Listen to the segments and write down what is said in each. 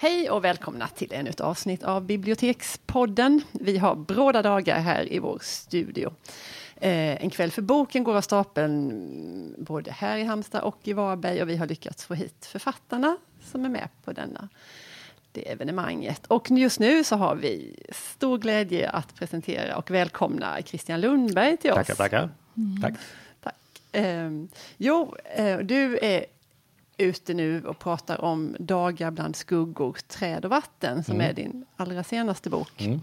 Hej och välkomna till ännu ett avsnitt av Bibliotekspodden. Vi har bråda dagar här i vår studio. Eh, en kväll för boken går av stapeln både här i Halmstad och i Varberg och vi har lyckats få hit författarna som är med på denna det evenemanget. Och just nu så har vi stor glädje att presentera och välkomna Christian Lundberg till oss. Tackar, tackar. Mm. Tack. Tack. Eh, jo, eh, du är ute nu och pratar om Dagar bland skuggor, träd och vatten, som mm. är din allra senaste bok. Mm.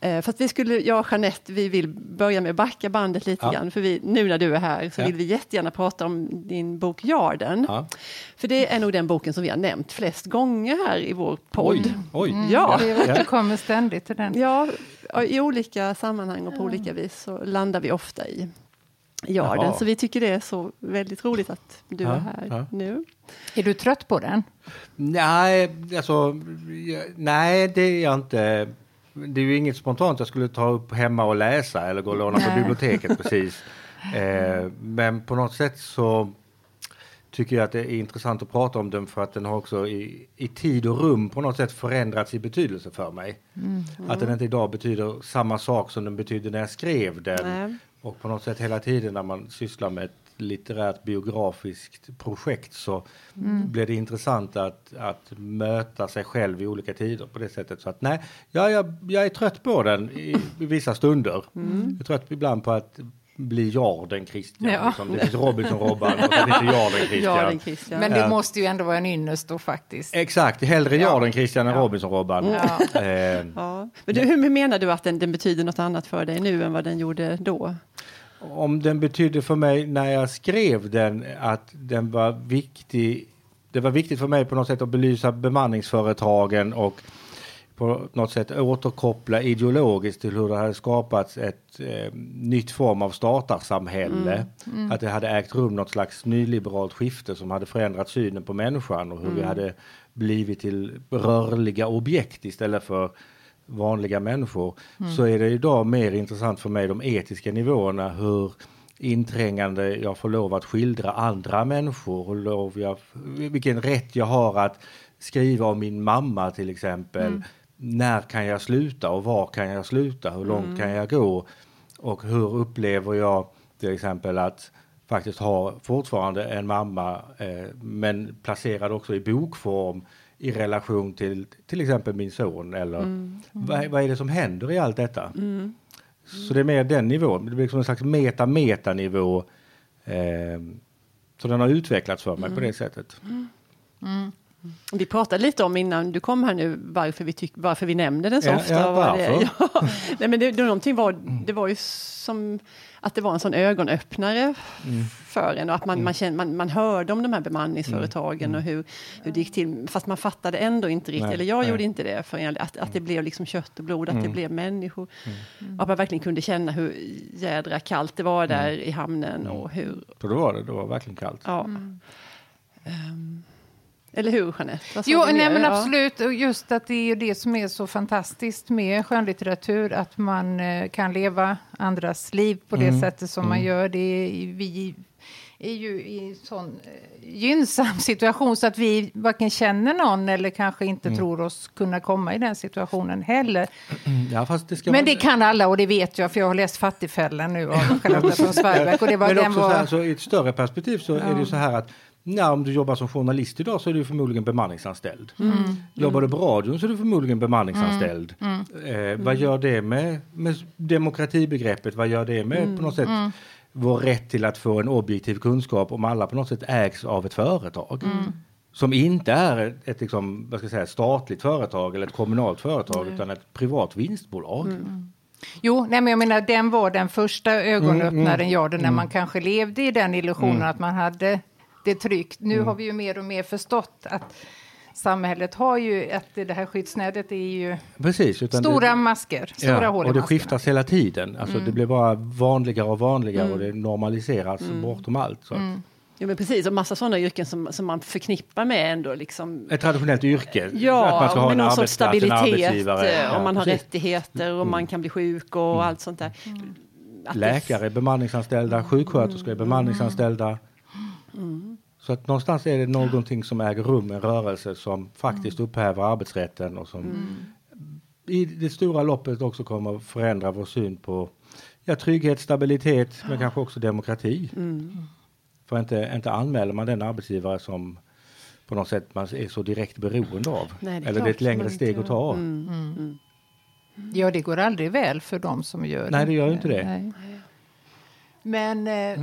Eh, fast vi skulle, jag och Jeanette, vi vill börja med att backa bandet lite ja. grann, för vi, nu när du är här så ja. vill vi jättegärna prata om din bok Jarden. Ja. För det är nog den boken som vi har nämnt flest gånger här i vår podd. Oj, oj. Mm, ja. Vi återkommer ständigt till den. Ja, i olika sammanhang och på olika vis så landar vi ofta i Jarden. Jaha. Så vi tycker det är så väldigt roligt att du ja, är här ja. nu. Är du trött på den? Nej, alltså, nej det är jag inte. Det är ju inget spontant jag skulle ta upp hemma och läsa eller gå och låna på biblioteket precis. Eh, men på något sätt så tycker jag att det är intressant att prata om den för att den har också i, i tid och rum på något sätt förändrats i betydelse för mig. Mm. Att den inte idag betyder samma sak som den betydde när jag skrev den. Nej. Och på något sätt hela tiden när man sysslar med ett litterärt biografiskt projekt så mm. blir det intressant att, att möta sig själv i olika tider på det sättet. Så att nej, ja, jag, jag är trött på den i, i vissa stunder. Mm. Jag är trött ibland på att bli Jarden Christian. Ja. Liksom. Det finns Robinson-Robban och det finns Jarden Christian. Christian. Men det måste ju ändå vara en ynnest då faktiskt. Exakt, hellre ja. Jarden Christian än ja. Robinson-Robban. Ja. Eh. ja. Men du, hur menar du att den, den betyder något annat för dig nu än vad den gjorde då? Om den betydde för mig när jag skrev den att den var viktig. Det var viktigt för mig på något sätt att belysa bemanningsföretagen och på något sätt återkoppla ideologiskt till hur det hade skapats ett eh, nytt form av statarsamhälle. Mm. Mm. Att det hade ägt rum något slags nyliberalt skifte som hade förändrat synen på människan och hur mm. vi hade blivit till rörliga objekt istället för vanliga människor. Mm. Så är det idag mer intressant för mig de etiska nivåerna hur inträngande jag får lov att skildra andra människor och lov jag, vilken rätt jag har att skriva om min mamma till exempel mm när kan jag sluta och var kan jag sluta? Hur långt mm. kan jag gå? Och hur upplever jag till exempel att faktiskt ha fortfarande en mamma eh, men placerad också i bokform i relation till till exempel min son eller mm. Mm. Vad, vad, är det som händer i allt detta? Mm. Så det är mer den nivån, det blir liksom en slags meta-meta-nivå eh, så den har utvecklats för mig på mm. det sättet. Mm. Vi pratade lite om innan du kom här nu varför vi, tyck, varför vi nämnde den så ja, ofta. Ja, varför? Det, ja. Nej, men det, det, var, det var ju som att det var en sån ögonöppnare mm. för en och att man, mm. man, kände, man, man hörde om de här bemanningsföretagen mm. och hur, hur det gick till. Fast man fattade ändå inte riktigt, nej, eller jag nej. gjorde inte det, för en, att, att det blev liksom kött och blod, att det mm. blev människor. Mm. Att man verkligen kunde känna hur jädra kallt det var där i hamnen och hur... Så det var det, det var verkligen kallt. Ja. Um, eller hur Jeanette? Jo, nej, men absolut. Och just att det är det som är så fantastiskt med skönlitteratur, att man eh, kan leva andras liv på det mm. sättet som mm. man gör. Det är, vi är ju i en sån eh, gynnsam situation så att vi varken känner någon eller kanske inte mm. tror oss kunna komma i den situationen heller. Ja, det men det kan alla och det vet jag för jag har läst Fattigfällan nu av Charlotta von Zweigbergk. Men den också var... så här, så I ett större perspektiv så ja. är det ju så här att Ja, om du jobbar som journalist idag så är du förmodligen bemanningsanställd. Mm. Jobbar du på radion så är du förmodligen bemanningsanställd. Mm. mm. Eh, vad gör det med, med demokratibegreppet? Vad gör det med mm. på något sätt mm. vår rätt till att få en objektiv kunskap om alla på något sätt ägs av ett företag? Mm. Som inte är ett, ett liksom, vad ska jag säga, statligt företag eller ett kommunalt företag utan ett privat vinstbolag. Jo, nej, men jag menar den var den första ögonöppnaren mm, jag när man kanske levde i den illusionen att man hade det tryggt. Nu mm. har vi ju mer och mer förstått att samhället har ju att det här skyddsnätet är ju Precis, stora det, masker, stora ja, hål i Och det skiftas hela tiden. Alltså mm. Det blir bara vanligare och vanligare mm. och det normaliseras mm. bortom allt. Så. Mm. Ja men precis, och massa sådana yrken som, som man förknippar med ändå liksom. Ett traditionellt yrke? Ja, att man ska ha med någon sorts stabilitet, ja, om man har precis. rättigheter och mm. man kan bli sjuk och mm. allt sånt där. Läkare är bemanningsanställda, sjuksköterskor är bemanningsanställda. Mm. Så att någonstans är det någonting som äger rum, en rörelse som faktiskt upphäver arbetsrätten och som i det stora loppet också kommer att förändra vår syn på ja, trygghet, stabilitet, men kanske också demokrati. För inte, inte anmäler man den arbetsgivare som på något sätt man är så direkt beroende av. Nej, det Eller det är ett längre steg att ta. Ja, det går aldrig väl för dem som gör det. Nej, det gör ju inte det. Nej. Men eh,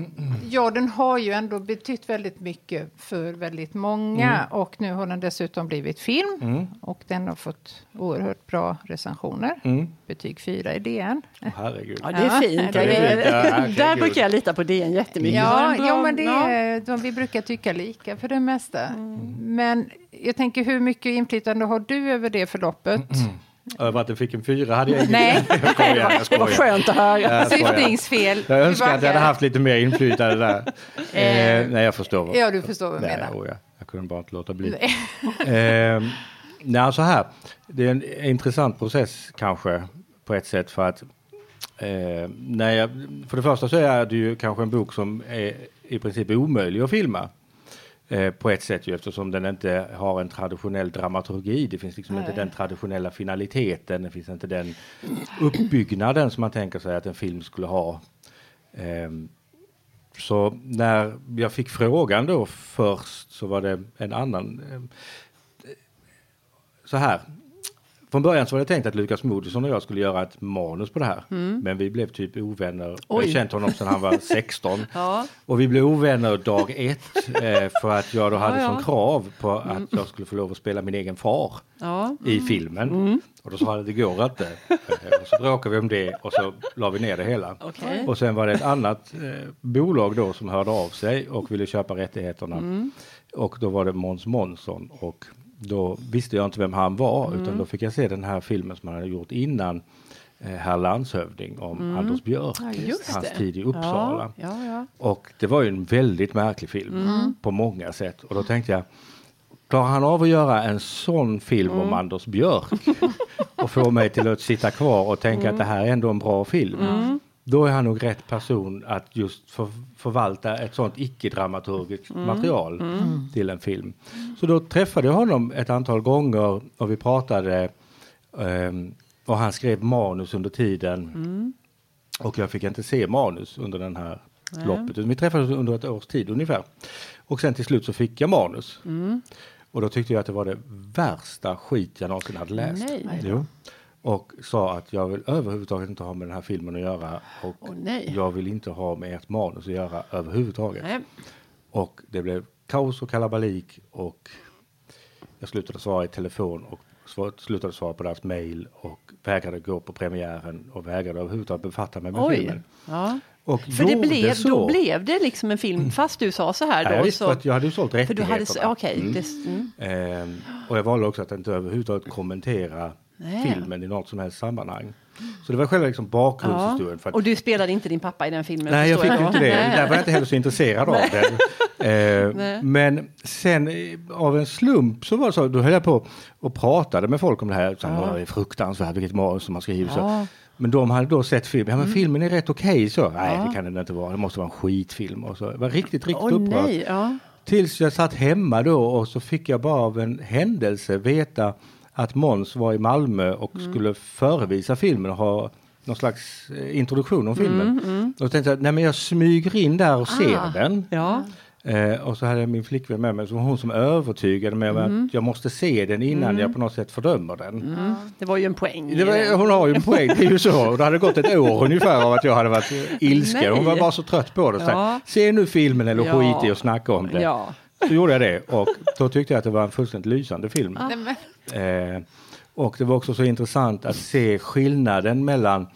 ja, den har ju ändå betytt väldigt mycket för väldigt många Mm. och nu har den dessutom blivit film och den har fått oerhört bra recensioner. Mm. Betyg 4 i DN. Åh, herregud. Ja, det är Ja, fint. det är fint. Ja. Där brukar jag lita på DN jättemycket. Ja, bra- ja, men det ja. är, de, vi brukar tycka lika för det mesta. Mm. Men jag tänker, hur mycket inflytande har du över det förloppet? Över att den fick en fyra hade jag inget. Nej. jag skojar, jag skönt att höra. Jag. Syftningsfel. Jag önskar att jag hade haft lite mer inflytande där. eh, nej, jag förstår. vad- Ja, du förstår vad jag menar. oh ja, jag kunde bara inte låta bli. eh, nej, så här. Det är en intressant process kanske på ett sätt för att eh, när jag, för det första så är det ju kanske en bok som är i princip omöjlig att filma. Eh, på ett sätt ju eftersom den inte har en traditionell dramaturgi. Det finns liksom inte Nej. den traditionella finaliteten. Det finns inte den uppbyggnaden som man tänker sig att en film skulle ha. Ehm, så när jag fick frågan då först så var det en annan. ehm, så här. Från början så var det tänkt att Lukas Moodysson och jag skulle göra ett manus på det här. Men vi blev typ ovänner. Jag har Oj. känt honom sedan han var 16. Ja. Och vi blev ovänner dag ett eh, för att jag då hade Ja, ja. som krav på att jag skulle få lov att spela min egen far Ja. i filmen. Och då sa han att det går inte. Och så bråkade vi om det och så la vi ner det hela. Okej. Och sen var det ett annat eh, bolag då som hörde av sig och ville köpa rättigheterna. Och då var det Måns Månsson och då visste jag inte vem han var utan då fick jag se den här filmen som han hade gjort innan eh, Herr landshövding om Anders Björk, Ja, hans det. tid i Uppsala. Ja, ja. Och det var ju en väldigt märklig film på många sätt. Och då tänkte jag, klarar han av att göra en sån film om Anders Björk och få mig till att sitta kvar och tänka att det här är ändå en bra film. Då är han nog rätt person att just för, förvalta ett sånt icke-dramaturgiskt material till en film. Så då träffade jag honom ett antal gånger och vi pratade ehm, och han skrev manus under tiden. Och jag fick inte se manus under den här loppet. utan Vi träffades under ett års tid ungefär. Och sen till slut så fick jag manus. Och då tyckte jag att det var det värsta skit jag någonsin hade läst. Nej. Jo. Och sa att jag vill överhuvudtaget inte ha med den här filmen att göra. Och nej. jag vill inte ha med ert manus att göra överhuvudtaget. Nej. Och det blev kaos och kalabalik och jag slutade svara i telefon och slutade svara på deras mail och vägrade gå på premiären och vägrade överhuvudtaget befatta mig med Oj. filmen. Ja. Och För det blev, så. då blev det liksom en film fast du sa så här Ja, då. jag visste så, att jag hade ju sålt för du rättigheterna. hade, okej, Mm. det, mm. Ehm, och jag valde också att inte överhuvudtaget kommentera Nej. filmen i något som helst sammanhang. Så det var själva liksom bakgrundshistorien. För att, Och du spelade inte din pappa i den filmen? nej, jag fick ju inte det. Nej. Där var jag inte heller så intresserad av den. Nej. men sen eh, av en slump så var det så, då höll jag på och pratade med folk om det här. Så, Ja. Det är fruktansvärt vilket manus som har skrivit. Ja. Mm. Men de hade då sett filmen. Ja, men filmen är rätt okej. så. Nej, det kan den inte vara. Det måste vara en skitfilm. Och så. Jag var riktigt, riktigt Åh upprörd. ja. Tills jag satt hemma då och så fick jag bara av en händelse veta att Måns var i Malmö och Mm. skulle förevisa filmen och ha någon slags eh, introduktion om filmen. Och då tänkte jag, nej men jag smyger in där och ser Mm, Ah. den. Ja, Eh, och så hade jag min flickvän med mig, så hon som övertygade mig om Mm. att jag måste se den innan jag på något sätt fördömer den. det var ju en poäng. var, hon har ju en poäng, det är ju så. Och det hade gått ett år ungefär av att jag hade varit ilsken. Hon var bara så trött på det. Så Ja. Se nu filmen eller Ja. skit i och snacka om det. Ja. Så gjorde jag det och då tyckte jag att det var en fullständigt lysande film. Men, Eh, och det var också så intressant att se skillnaden mellan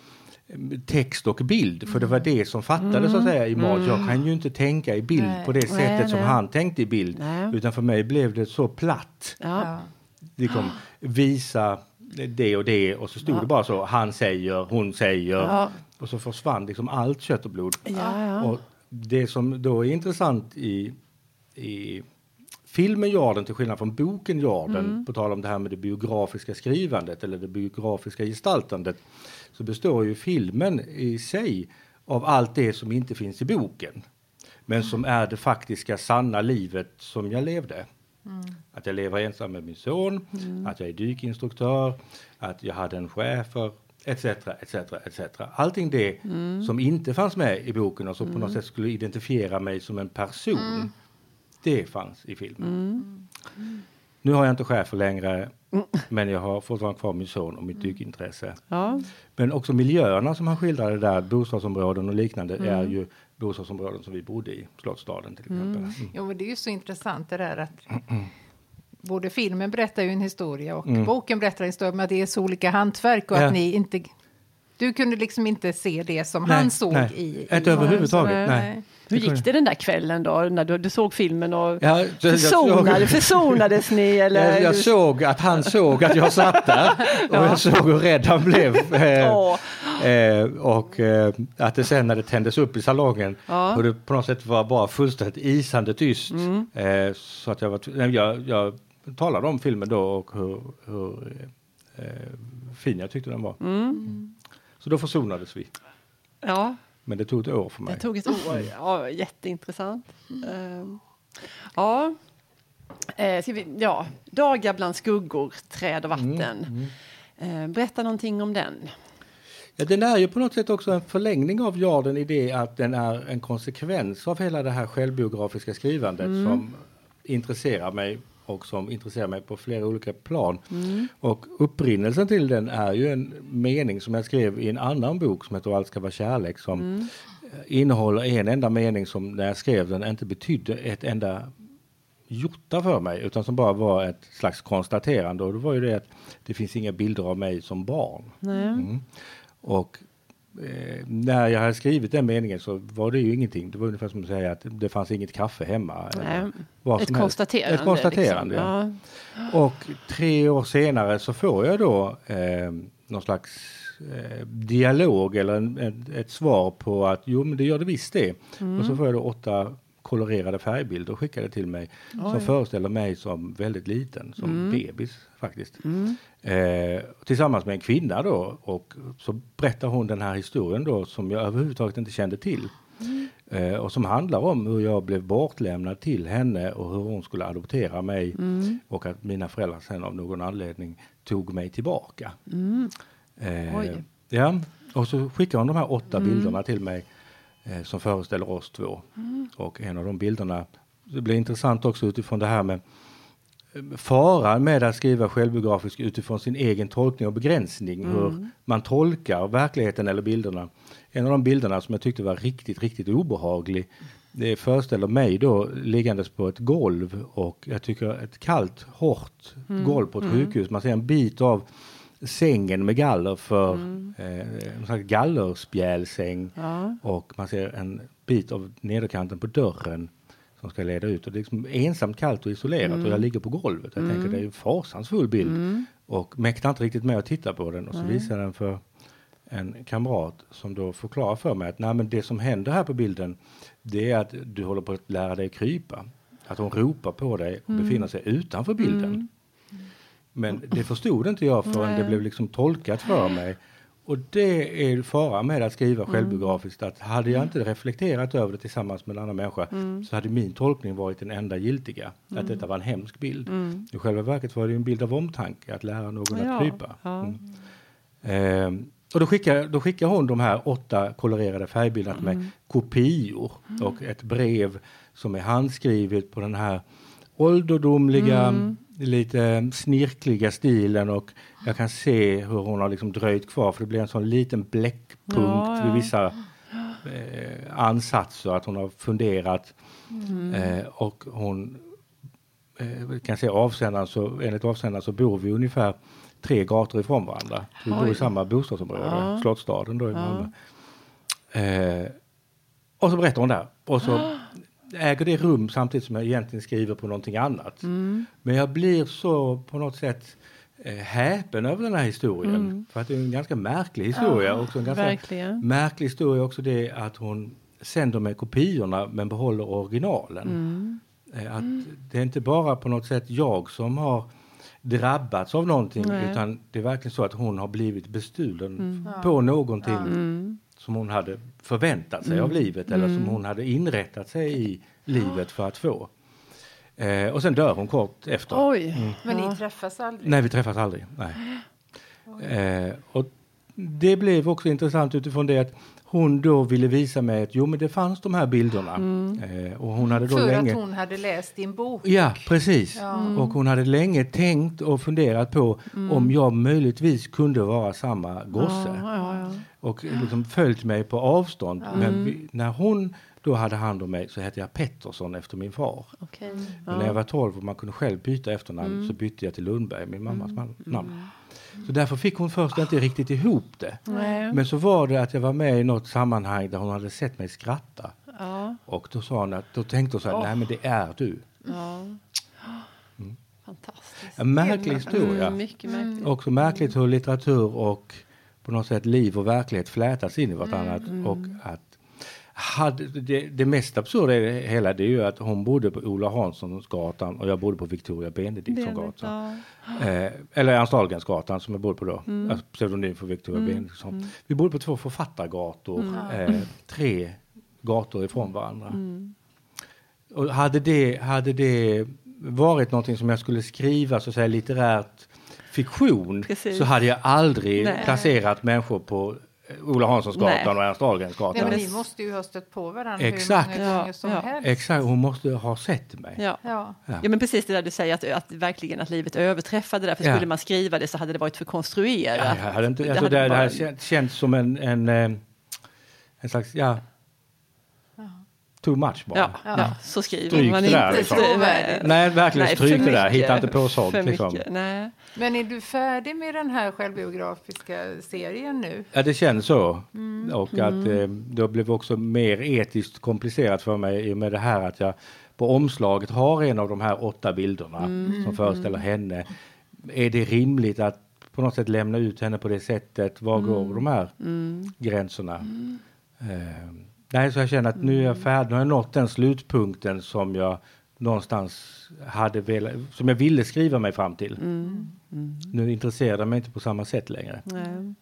text och bild, för det var det som fattades så att säga i mat. Jag kan ju inte tänka i bild Nej. på det sättet Nej, som nej. han tänkte i bild, utan för mig blev det så platt. Ja. ja. Liksom, visa det och det och så stod det bara så, han säger, hon säger Ja. och så försvann liksom allt kött och blod. Ja, ja. Och det som då är intressant i, i filmen Jarden till skillnad från boken Jarden, Mm. på tal om det här med det biografiska skrivandet eller det biografiska gestaltandet, så består ju filmen i sig av allt det som inte finns i boken. men som är det faktiska sanna livet som jag levde. Att jag lever ensam med min son, att jag är dykinstruktör, att jag hade en chefer, etc, etc, etc. Allting det som inte fanns med i boken och som på något sätt skulle identifiera mig som en person, det fanns i filmen. Nu har jag inte chefer längre, men jag har fortfarande kvar min son och mitt dykintresse. Ja. Men också miljöerna som han skildrade där, bostadsområden och liknande, är ju bostadsområden som vi bodde i, Slottsstaden till exempel. Mm. Jo, men det är ju så intressant det där att både filmen berättar ju en historia och Mm. boken berättar en historia, men att det är så olika hantverk och Ja. att ni inte... Du kunde liksom inte se det som Nej, han såg nej. i... Inte i överhuvudtaget, nej. Hur gick det den där kvällen då, när du, du såg filmen och Ja, så försonade, såg- försonades ni? Eller? Jag, jag såg att han såg att jag satt där och jag såg hur rädd han blev. Eh, Åh. eh, och eh, att det sen när det tändes upp i salongen Ja. och det på något sätt var bara fullständigt isande tyst. Mm. Eh, så att jag, var, jag, jag talade om filmen då och hur, hur eh, fin jag tyckte den var. Mm. Så då försonades vi. Ja, Men det tog ett år för mig. det tog ett år. Ja, jätteintressant. Ehm, ja. Eh, vi, ja, Dagar bland skuggor, träd och vatten. Eh, berätta någonting om den. Ja, den är ju på något sätt också en förlängning av Jarden i det att den är en konsekvens av hela det här självbiografiska skrivandet som intresserar mig och som intresserar mig på flera olika plan. Och upprinnelsen till den är ju en mening som jag skrev i en annan bok som heter Allt ska vara kärlek som eh, innehåller en enda mening som när jag skrev den inte betydde ett enda jota för mig utan som bara var ett slags konstaterande och det var ju det att det finns inga bilder av mig som barn. Mm. Och eh, när jag hade skrivit den meningen så var det ju ingenting. Det var ungefär som att säga att det fanns inget kaffe hemma. Nej. Ett konstaterande. Ett konstaterande, liksom. ja. Och tre år senare så får jag då eh, någon slags eh, dialog eller en, ett, ett svar på att jo men det gör det visst det. Och så får jag då åtta kolorerade färgbilder skickade till mig som föreställer mig som väldigt liten, som bebis faktiskt. Eh, tillsammans med en kvinna då och så berättar hon den här historien då som jag överhuvudtaget inte kände till. Eh, och som handlar om hur jag blev bortlämnad till henne och hur hon skulle adoptera mig och att mina föräldrar sen av någon anledning tog mig tillbaka. Eh, Oj. ja, och så skickar hon de här åtta bilderna till mig eh, som föreställer oss två. Och en av de bilderna, det blir intressant också utifrån det här med eh, faran med att skriva självbiografiskt utifrån sin egen tolkning och begränsning, hur man tolkar verkligheten eller bilderna. En av de bilderna som jag tyckte var riktigt, riktigt obehaglig, det föreställer mig då liggandes på ett golv och jag tycker ett kallt, hårt golv på ett sjukhus. Man ser en bit av sängen med galler för eh, en gallerspjälsäng Ja. och man ser en bit av nederkanten på dörren som ska leda ut. Och det är liksom ensamt, kallt och isolerat och jag ligger på golvet. Jag tänker det är en fasansfull bild och mäktar inte riktigt med att titta på den och så visar jag den för en kamrat som då förklarar för mig att Nej, men det som händer här på bilden det är att du håller på att lära dig krypa. Att hon ropar på dig och befinner sig utanför bilden. Men det förstod inte jag förrän det Nej. blev liksom tolkat för mig. Och det är fara med att skriva självbiografiskt att hade jag inte reflekterat över det tillsammans med en annan människa så hade min tolkning varit den enda giltiga. Att detta var en hemsk bild. I själva verket var det en bild av omtanke, att lära någon Ja, att krypa. ja. Mm. Ehm, och då skickar, då skickar hon de här åtta kolorerade färgbilderna till mig, kopior och ett brev som är handskrivet på den här ålderdomliga, lite snirkliga stilen och jag kan se hur hon har liksom dröjt kvar för det blir en sån liten bläckpunkt Ja, ja. vid vissa eh, ansatser att hon har funderat eh, och hon eh, kan se avsändaren så enligt avsändaren så bor vi ungefär tre gator ifrån varandra. Vi bor i samma bostadsområde, Ja. Slottsstaden då i Malmö. Eh, och så berättar hon där. Och så äger det rum samtidigt som jag egentligen skriver på någonting annat. Mm. Men jag blir så på något sätt eh, häpen över den här historien. För att det är en ganska märklig historia. Ja, också en ganska verkligen. märklig historia också det att hon sänder med kopiorna men behåller originalen. Mm. Eh, Att det är inte bara på något sätt jag som har drabbats av någonting Nej. utan det är verkligen så att hon har blivit bestulen på någonting som hon hade förväntat sig av Mm. livet eller som hon hade inrättat sig i livet för att få. Eh, och sen dör hon kort efter. Oj. Men Ja. ni träffas aldrig? Nej, vi träffas aldrig. Nej. Eh, och det blev också intressant utifrån det att hon då ville visa mig att jo, men det fanns de här bilderna. Eh, och hon hade då För länge... att hon hade läst din bok? Ja, precis. Ja. Och hon hade länge tänkt och funderat på om jag möjligtvis kunde vara samma gosse. Ja, ja. Och liksom följt mig på avstånd. Men vi, när hon då hade hand om mig så hette jag Pettersson efter min far. Okej. Men när jag var 12 och man kunde själv byta efternamn så bytte jag till Lundberg, min mammas man- namn. Så därför fick hon först inte riktigt ihop det. Nej. Men så var det att jag var med i något sammanhang där hon hade sett mig skratta. Ja. Och då sa hon att, då tänkte hon så här, nej men det är du. ja. Fantastiskt. En märklig historia. Mm, mycket märkligt. Också märkligt hur litteratur och på något sätt liv och verklighet flätas in i vartannat. Mm. Och att hade, det, det mest absurda i det hela det är ju att hon bodde på Ola Hanssonsgatan och jag bodde på Victoria Benediktsgatan. Ja. Eh, eller Ernst Ahlgrensgatan som jag bodde på då. Mm. Alltså pseudonym för Victoria Benediktsson. Vi bodde på två författargator. Mm. Eh, tre gator ifrån varandra. Mm. Och hade det, hade det varit någonting som jag skulle skriva så att säga litterärt fiktion Precis. så hade jag aldrig Nej. placerat människor på eh, Ola Hanssonsgatan och Ernst Ahlgrensgatan. Nej, men det- ni måste ju ha stött på varandra Exakt. hur många gånger Ja, som ja. helst. Exakt, hon måste ha sett mig. Ja. Ja. Ja. Men precis det där du säger att, att verkligen att livet överträffade det. För Ja. skulle man skriva det så hade det varit för konstruerat. Ja, jag hade inte, Det alltså, hade det, det bara- här kän- känts som en, en, eh, en slags, ja, too much bara. Ja, ja. så skriver Stryk man det där, inte. liksom. Nej, verkligen Nej, stryk det där. Hitta inte på sånt. Liksom. nej. Men är du färdig med den här självbiografiska serien nu? Ja, det känns så. Och att eh, det blev också mer etiskt komplicerat för mig i och med det här att jag på omslaget har en av de här åtta bilderna som föreställer henne. Är det rimligt att på något sätt lämna ut henne på det sättet? Var går de här gränserna? Eh, nej, så jag känner att nu är jag färdig. Nu har jag nått den slutpunkten som jag någonstans hade velat, som jag ville skriva mig fram till. Nu intresserar det mig inte på samma sätt längre. nej.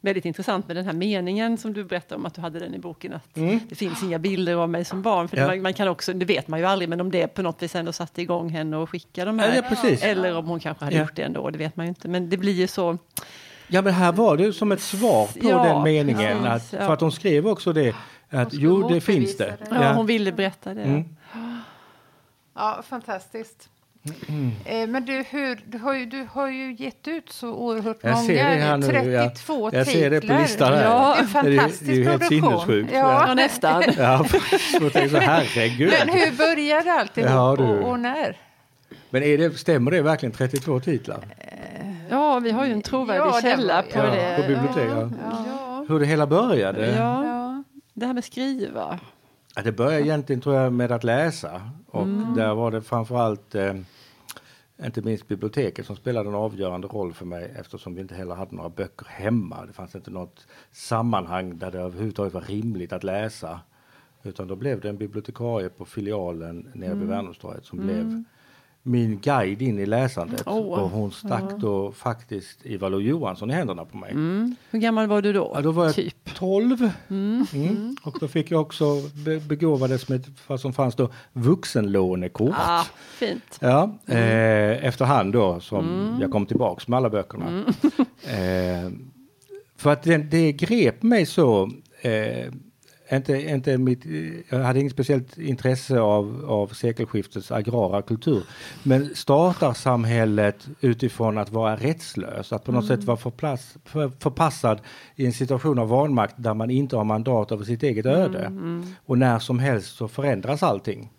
Väldigt intressant med den här meningen som du berättade om att du hade den i boken. Att Mm. det finns inga bilder av mig som barn. För Ja. man, man kan också, det vet man ju aldrig, men om det på något vis ändå satte igång henne och skickade de Ja, här. ja, precis. Eller om hon kanske hade Ja. gjort det ändå, det vet man ju inte. Men det blir ju så, Ja, men här var det som ett svar på Ja, den meningen. att, ja. För att hon skrev också det, att jo, det finns det. det. ja, hon ville berätta det. Mm. Ja, fantastiskt. Mm. Eh, men du, hur, du, har ju, du har ju gett ut så oerhört Jag många, ser det här nu, 32 Jag ser det på titlar. listan här. Ja, Det är en Det är- fantastisk det är ju helt produktion. sinnessjukt. Ja, Ja. nästan. Ja. Jag tänkte så, herregud. Men hur började alltihop Ja, du. och, och när? Men är det, stämmer det verkligen 32 titlar? Ja, vi har ju en trovärdig Ja, det källa på Ja, det. på bibliotek, ja. Ja. Hur det hela började? Det här med skriva. Ja, det började egentligen tror jag med att läsa. Och Mm. där var det framförallt eh, inte minst biblioteket som spelade en avgörande roll för mig eftersom vi inte heller hade några böcker hemma. Det fanns inte något sammanhang där det överhuvudtaget var rimligt att läsa. Utan då blev det en bibliotekarie på filialen nere vid Värnhemstorget som blev min guide in i läsandet. Åh. Och hon stack då faktiskt Ivar Lo Johansson i händerna på mig. Mm. Hur gammal var du då? Ja, då var jag Typ. 12. Mm. Och då fick jag också be begåvades med vad som fanns då vuxenlånekort. Ah, fint. Ja, eh, efterhand då som jag kom tillbaks med alla böckerna. Eh, för att det, det grep mig så. Eh, inte, inte mitt, jag hade inget speciellt intresse av, av sekelskiftets agrara kultur. Men startarsamhället utifrån att vara rättslös, att på något sätt vara förplass, för, förpassad i en situation av vanmakt där man inte har mandat över sitt eget öde. Och när som helst så förändras allting.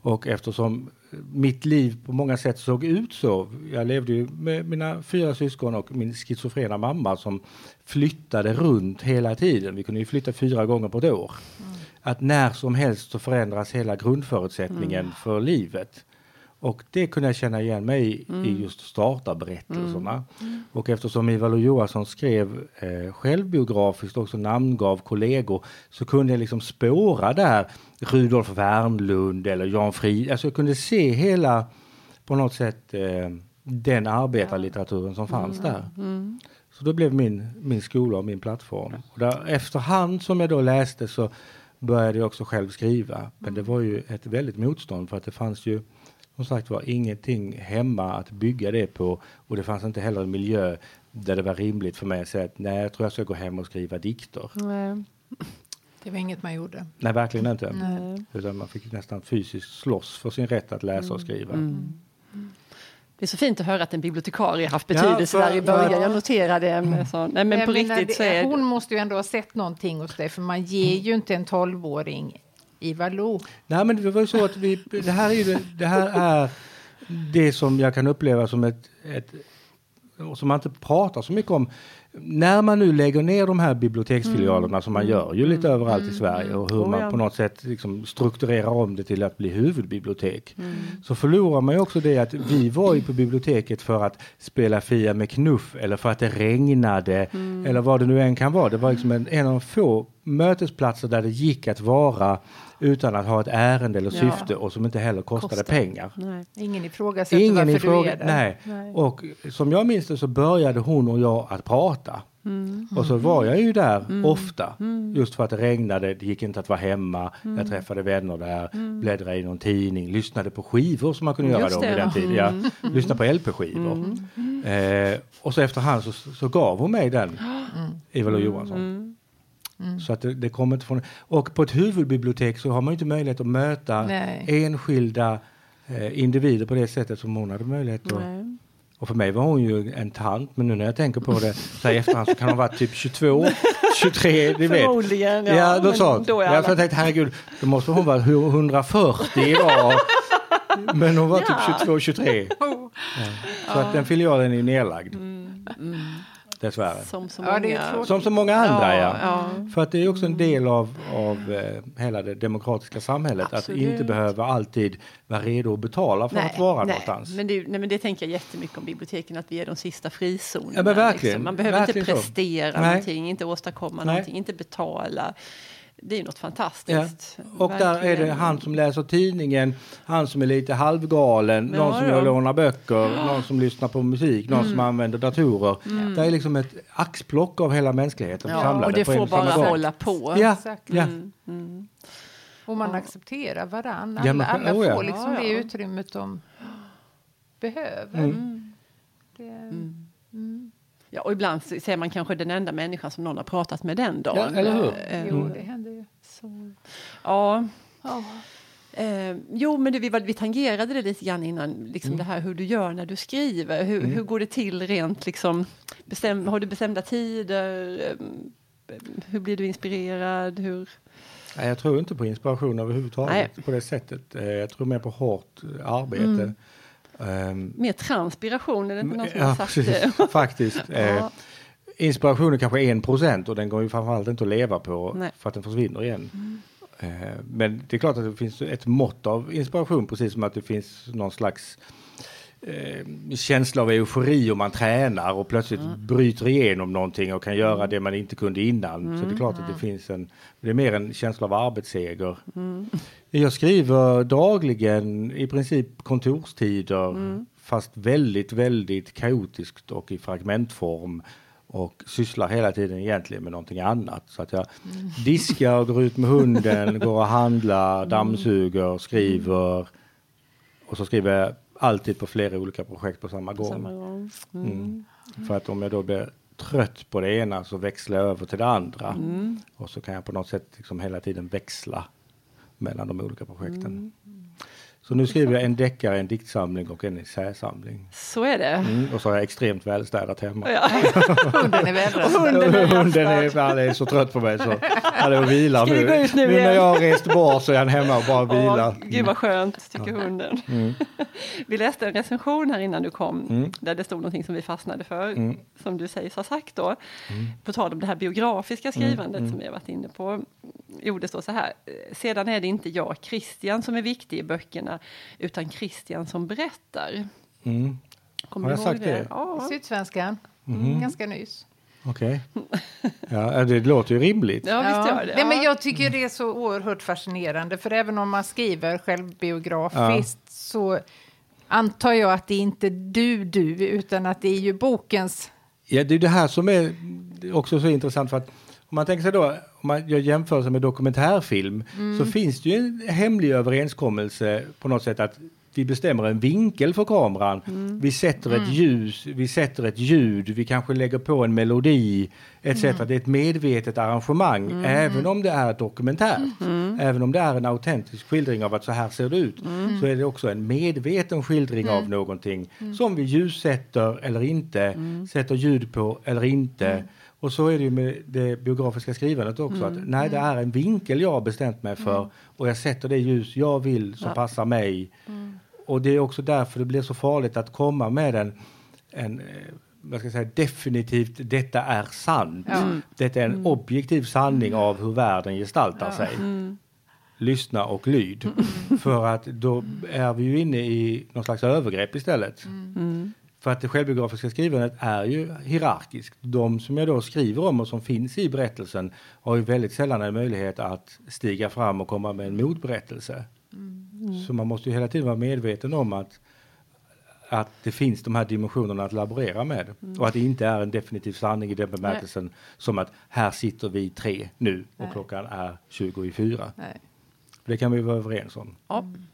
Och eftersom mitt liv på många sätt såg ut så. Jag levde ju med mina fyra syskon och min schizofrena mamma som flyttade runt hela tiden. Vi kunde ju flytta fyra gånger på ett år. Att när som helst så förändras hela grundförutsättningen för livet. Och det kunde jag känna igen mig i, i just startarberättelserna. Och eftersom Ivar Johansson skrev eh, självbiografiskt och också namngav kollegor så kunde jag liksom spåra där Rudolf Wernlund eller Jan Frid. Alltså jag kunde se hela på något sätt eh, den arbetarlitteraturen som fanns där. Så då blev min, min skola och min plattform. Och där, efterhand som jag då läste så började jag också själv skriva. Men det var ju ett väldigt motstånd för att det fanns ju som sagt var ingenting hemma att bygga det på och det fanns inte heller en miljö där det var rimligt för mig att säga att nej, jag tror jag ska gå hem och skriva dikter. Nej. Det var inget man gjorde. Nej, verkligen inte. Nej. Utan man fick nästan fysiskt slåss för sin rätt att läsa och skriva. Det är så fint att höra att en bibliotekarie haft betydelse för- där i början. Jag noterade. Med så. Nej, men på menar, riktigt så det- är Hon måste ju ändå ha sett någonting hos dig, för man ger ju inte en tolvåring Ivar Lo. Nej, men det var ju så att vi, det här är ju det, här är det som jag kan uppleva som ett, ett som man inte pratar så mycket om. När man nu lägger ner de här biblioteksfilialerna som man gör ju lite överallt i Sverige och hur Oh, man ja. på något sätt liksom strukturerar om det till att bli huvudbibliotek. Så förlorar man ju också det att vi var ju på biblioteket för att spela Fia med knuff eller för att det regnade eller vad det nu än kan vara. Det var liksom en, en av de få mötesplatser där det gick att vara utan att ha ett ärende eller Ja. syfte och som inte heller kostade Kostar. pengar. Nej. Ingen ifrågasätter Ingen varför ifråga, du är där. nej. Nej. Och som jag minns det så började hon och jag att prata. Mm. Och så var jag ju där ofta. Just för att det regnade, det gick inte att vara hemma. Mm. Jag träffade vänner där, bläddrade i någon tidning, lyssnade på skivor som man kunde göra Just då det, vid den ja. Mm. tiden. Ja, lyssna på LP-skivor. Eh, och så efterhand så, så gav hon mig den, Ivar Mm. Så att det, det kommer inte från... Och på ett huvudbibliotek så har man inte möjlighet att möta Nej. enskilda eh, individer på det sättet som hon hade möjlighet att Nej. och för mig var hon ju en tant, men nu när jag tänker på det så här i efterhand så kan hon vara typ 22, 23, ni vet. Förmodligen, ja. Ja, då sa då är ja, alla- för jag tänkte herregud, då måste hon vara 140 idag. Men hon var Ja. typ 22, 23. Ja. Så att den filialen är nedlagd. Mm, Dessvärre. Som så Ja, många. tråkigt. Som så många andra ja. ja. För att det är också en del av, av eh, hela det demokratiska samhället. Absolut. Att inte behöva alltid vara redo att betala för att vara någonstans. Men det, nej, men det tänker jag jättemycket om biblioteken, att vi är de sista frizonerna. Ja, men verkligen. Liksom. Man behöver Verkligen inte så. prestera Nej. någonting, inte åstadkomma Nej. någonting, inte betala. Det är ju något fantastiskt. Och där är det Verkligen. han som läser tidningen, han som är lite halvgalen, Ja, någon som ja. Mm. lånar böcker, någon som lyssnar på musik, någon som använder datorer. Det är liksom ett axplock av hela mänskligheten Ja, samlade och det får bara gång. hålla på. Ja, ja. Mm. Och man accepterar varandra. Ja, Alla, men- alla oh ja. får liksom Ja, det ja. utrymmet de behöver. Mm. Det, Mm. Ja, och ibland ser man kanske den enda människan som någon har pratat med den dagen. Ja, eller hur? Eh, Jo, det händer ju. Så. Ja, Ja. Eh, jo, men det, vi, var- vi tangerade det lite grann innan, liksom Mm. det här hur du gör när du skriver. Hur, hur går det till rent liksom? Bestäm, har du bestämda tider? Eh, hur blir du inspirerad? Hur? Nej, jag tror inte på inspiration överhuvudtaget på det sättet. Eh, Jag tror mer på hårt arbete. Ehm, Mer transpiration? Är det inte någon som har ja, sagt precis, det? faktiskt. Eh, Ja. Inspiration är kanske en procent och den går ju framförallt inte att leva på Nej. för att den försvinner igen. Eh, Men det är klart att det finns ett mått av inspiration precis som att det finns någon slags eh, känsla av eufori om man tränar och plötsligt bryter igenom någonting och kan göra det man inte kunde innan. Så det är klart att det finns en, det är mer en känsla av arbetsseger. Jag skriver dagligen i princip kontorstider fast väldigt, väldigt kaotiskt och i fragmentform och sysslar hela tiden egentligen med någonting annat. Så att jag diskar, går ut med hunden, går och handlar, dammsuger, skriver och så skriver jag alltid på flera olika projekt på samma gång. Samma gång. Mm. För att om jag då blir trött på det ena så växlar jag över till det andra. Mm. Och så kan jag på något sätt liksom hela tiden växla mellan de olika projekten. Mm. Så nu skriver jag en deckare, en diktsamling och en essäsamling. Så är det. Mm. Och så har jag extremt välstädat hemma. Ja. Hunden är vädrad. Hunden är Hunden är, han är så trött på mig så han är och vilar Ska nu. gå ut nu när igen? jag har rest bort så är han hemma och bara vilar. Åh, gud vad skönt, tycker hunden. Vi läste en recension här innan du kom, Mm. där det stod någonting som vi fastnade för, Mm. som du sägs ha sagt då. På tal om det här biografiska skrivandet som vi har varit inne på. Jo, det står så här. Sedan är det inte jag, Christian, som är viktig i böckerna, utan Christian som berättar. Mm. Kommer Har du jag ihåg sagt det? Ja. Sydsvenskan. Mhm. Ganska nyss. Okej. Ja, det låter ju rimligt. ja, visst gör det. Nej, men Ja. jag tycker det är så oerhört fascinerande, för även om man skriver självbiografiskt så antar jag att det är inte du du, utan att det är ju bokens... Ja, det är det här som är också så intressant för att om man tänker sig då, om man gör jämförelse med dokumentärfilm, mm. så finns det ju en hemlig överenskommelse på något sätt att vi bestämmer en vinkel för kameran, mm. vi sätter ett mm. ljus, vi sätter ett ljud, vi kanske lägger på en melodi etc. Mm. Det är ett medvetet arrangemang, mm. även om det är dokumentärt. Mm. Även om det är en autentisk skildring av att så här ser det ut, så är det också en medveten skildring av någonting som vi ljussätter eller inte, sätter ljud på eller inte. Och så är det ju med det biografiska skrivandet också. Mm. Att, nej, det är en vinkel jag har bestämt mig för mm. och jag sätter det ljus jag vill som ja. passar mig. Mm. Och det är också därför det blir så farligt att komma med en, en eh, vad ska jag säga, definitivt detta är sant. Mm. Detta är en mm. objektiv sanning av hur världen gestaltar ja. sig. Mm. Lyssna och lyd. Mm. För att då är vi ju inne i någon slags övergrepp istället. Mm. För att det självbiografiska skrivandet är ju hierarkiskt. De som jag då skriver om och som finns i berättelsen har ju väldigt sällan en möjlighet att stiga fram och komma med en motberättelse. Mm. Så man måste ju hela tiden vara medveten om att, att det finns de här dimensionerna att laborera med. Mm. Och att det inte är en definitiv sanning i den bemärkelsen Nej. som att här sitter vi tre nu och Nej. klockan är 20 i fyra. Nej. Det kan vi vara överens om. Mm.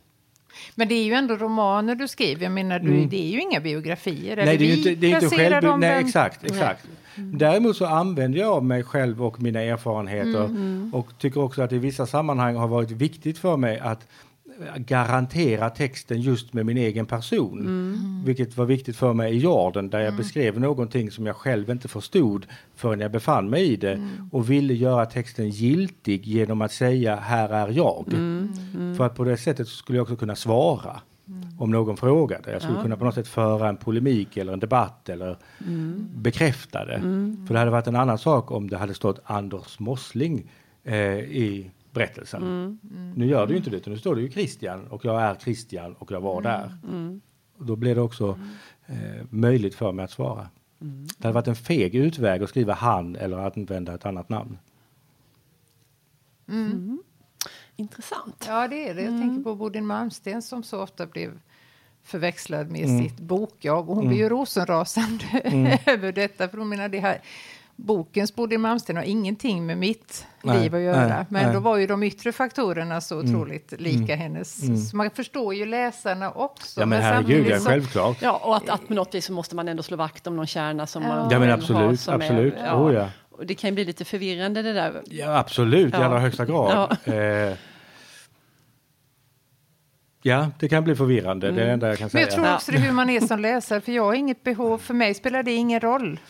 Men det är ju ändå romaner du skriver. Jag menar, du, mm. det är ju inga biografier. Nej, det är ju inte, det är inte själv, nej, exakt. exakt. Mm. Däremot så använder jag mig själv och mina erfarenheter mm, mm. och tycker också att i vissa sammanhang har varit viktigt för mig att garantera texten just med min egen person. Mm. Vilket var viktigt för mig i Jarden där jag mm. beskrev någonting som jag själv inte förstod förrän jag befann mig i det mm. och ville göra texten giltig genom att säga här är jag. Mm. Mm. För att på det sättet skulle jag också kunna svara mm. om någon frågade. Jag skulle ja. kunna på något sätt föra en polemik eller en debatt eller bekräfta det. För det hade varit en annan sak om det hade stått Anders Mossling eh, i berättelsen. Mm. Mm. Nu gör ju inte det, utan nu står det ju Christian och jag är Christian och jag var mm. där. Mm. Och då blir det också eh, möjligt för mig att svara. Mm. Det hade varit en feg utväg att skriva han eller att använda ett annat namn. Mm. Intressant. Ja, det är det. Jag tänker på Bodil Malmsten som så ofta blev förväxlad med mm. sitt bokjag. Och hon mm. blev ju rosenrasande mm. över detta. För hon menar det här bokens Bodil Malmsten har ingenting med mitt nej, liv att göra. Nej, men nej. då var ju de yttre faktorerna så mm. otroligt mm. lika mm. hennes. Mm. Så man förstår ju läsarna också. Ja men, men herregud, ja, självklart. Ja, och att, att på något vis så måste man ändå slå vakt om någon kärna som ja. man Ja men absolut, har, absolut. Är, ja, oh, ja. Och det kan ju bli lite förvirrande det där. Ja absolut, ja. i allra högsta grad. Ja. Eh, Ja, det kan bli förvirrande. Mm. Det är det enda jag kan säga. Men jag tror också det är hur man är som läsare, för jag har inget behov, för mig spelar det ingen roll.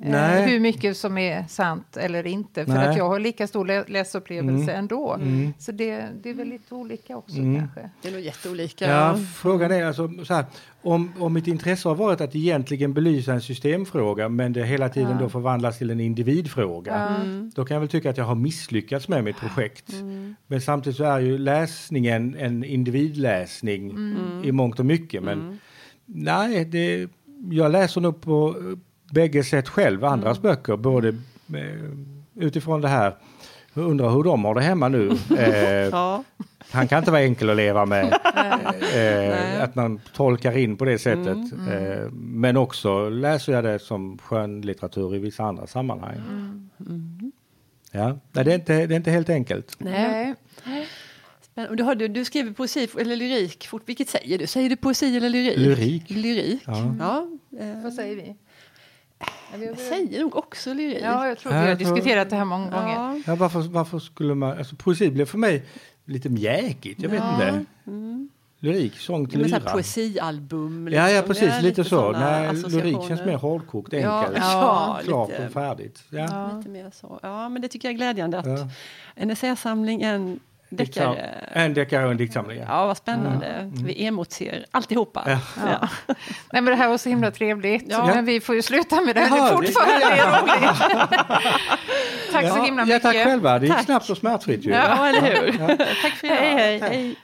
Nej. hur mycket som är sant eller inte. För Nej. att jag har lika stor läsupplevelse mm. ändå. Mm. Så det, det är väl lite olika också mm. kanske. Det är nog jätteolika. Ja, frågan är alltså så här, om, om mitt intresse har varit att egentligen belysa en systemfråga men det hela tiden ja. då förvandlas till en individfråga. Mm. Då kan jag väl tycka att jag har misslyckats med mitt projekt. Mm. Men samtidigt så är ju läsningen en individläsning mm. i mångt och mycket. Men nej, det, jag läser nog på bägge sätt själv andras mm. böcker, både eh, utifrån det här, undrar hur de har det hemma nu. Eh, ja. Han kan inte vara enkel att leva med. eh, att man tolkar in på det sättet. Mm, mm. Eh, men också läser jag det som skönlitteratur i vissa andra sammanhang. Mm, mm. Ja, Nej, det, är inte, det är inte helt enkelt. Nej. Du, har, du, du skriver poesi eller lyrik, vilket säger du? Säger du poesi eller lyrik? Lyrik. Lyrik. Ja. ja. Vad säger vi? Jag säger nog också lyrik. Ja, jag tror vi har diskuterat det här många gånger. Ja, varför, varför skulle man... Alltså, poesi blev för mig lite mjäkigt, jag vet ja. inte. Mm. Lyrik, sång till lyra. Poesialbum. Liksom. Ja, ja, precis, lite, lite så. Nej, lyrik känns mer hårdkokt, enkelt, ja, klart lite, och färdigt. Ja. Lite mer så. Ja, men det tycker jag är glädjande att en essäsamling, en Deckare. En deckare och en diktsamling. Ja, vad spännande. Mm. Vi emotser alltihopa. Ja. Ja. Nej, men det här var så himla trevligt. Ja. Men vi får ju sluta med det. Jaha, det är fortfarande roligt. Tack så himla mycket. Ja, tack själva. Det gick tack. snabbt och smärtfritt. Ju. Ja, eller hur. Tack för idag. hej. hej. hej.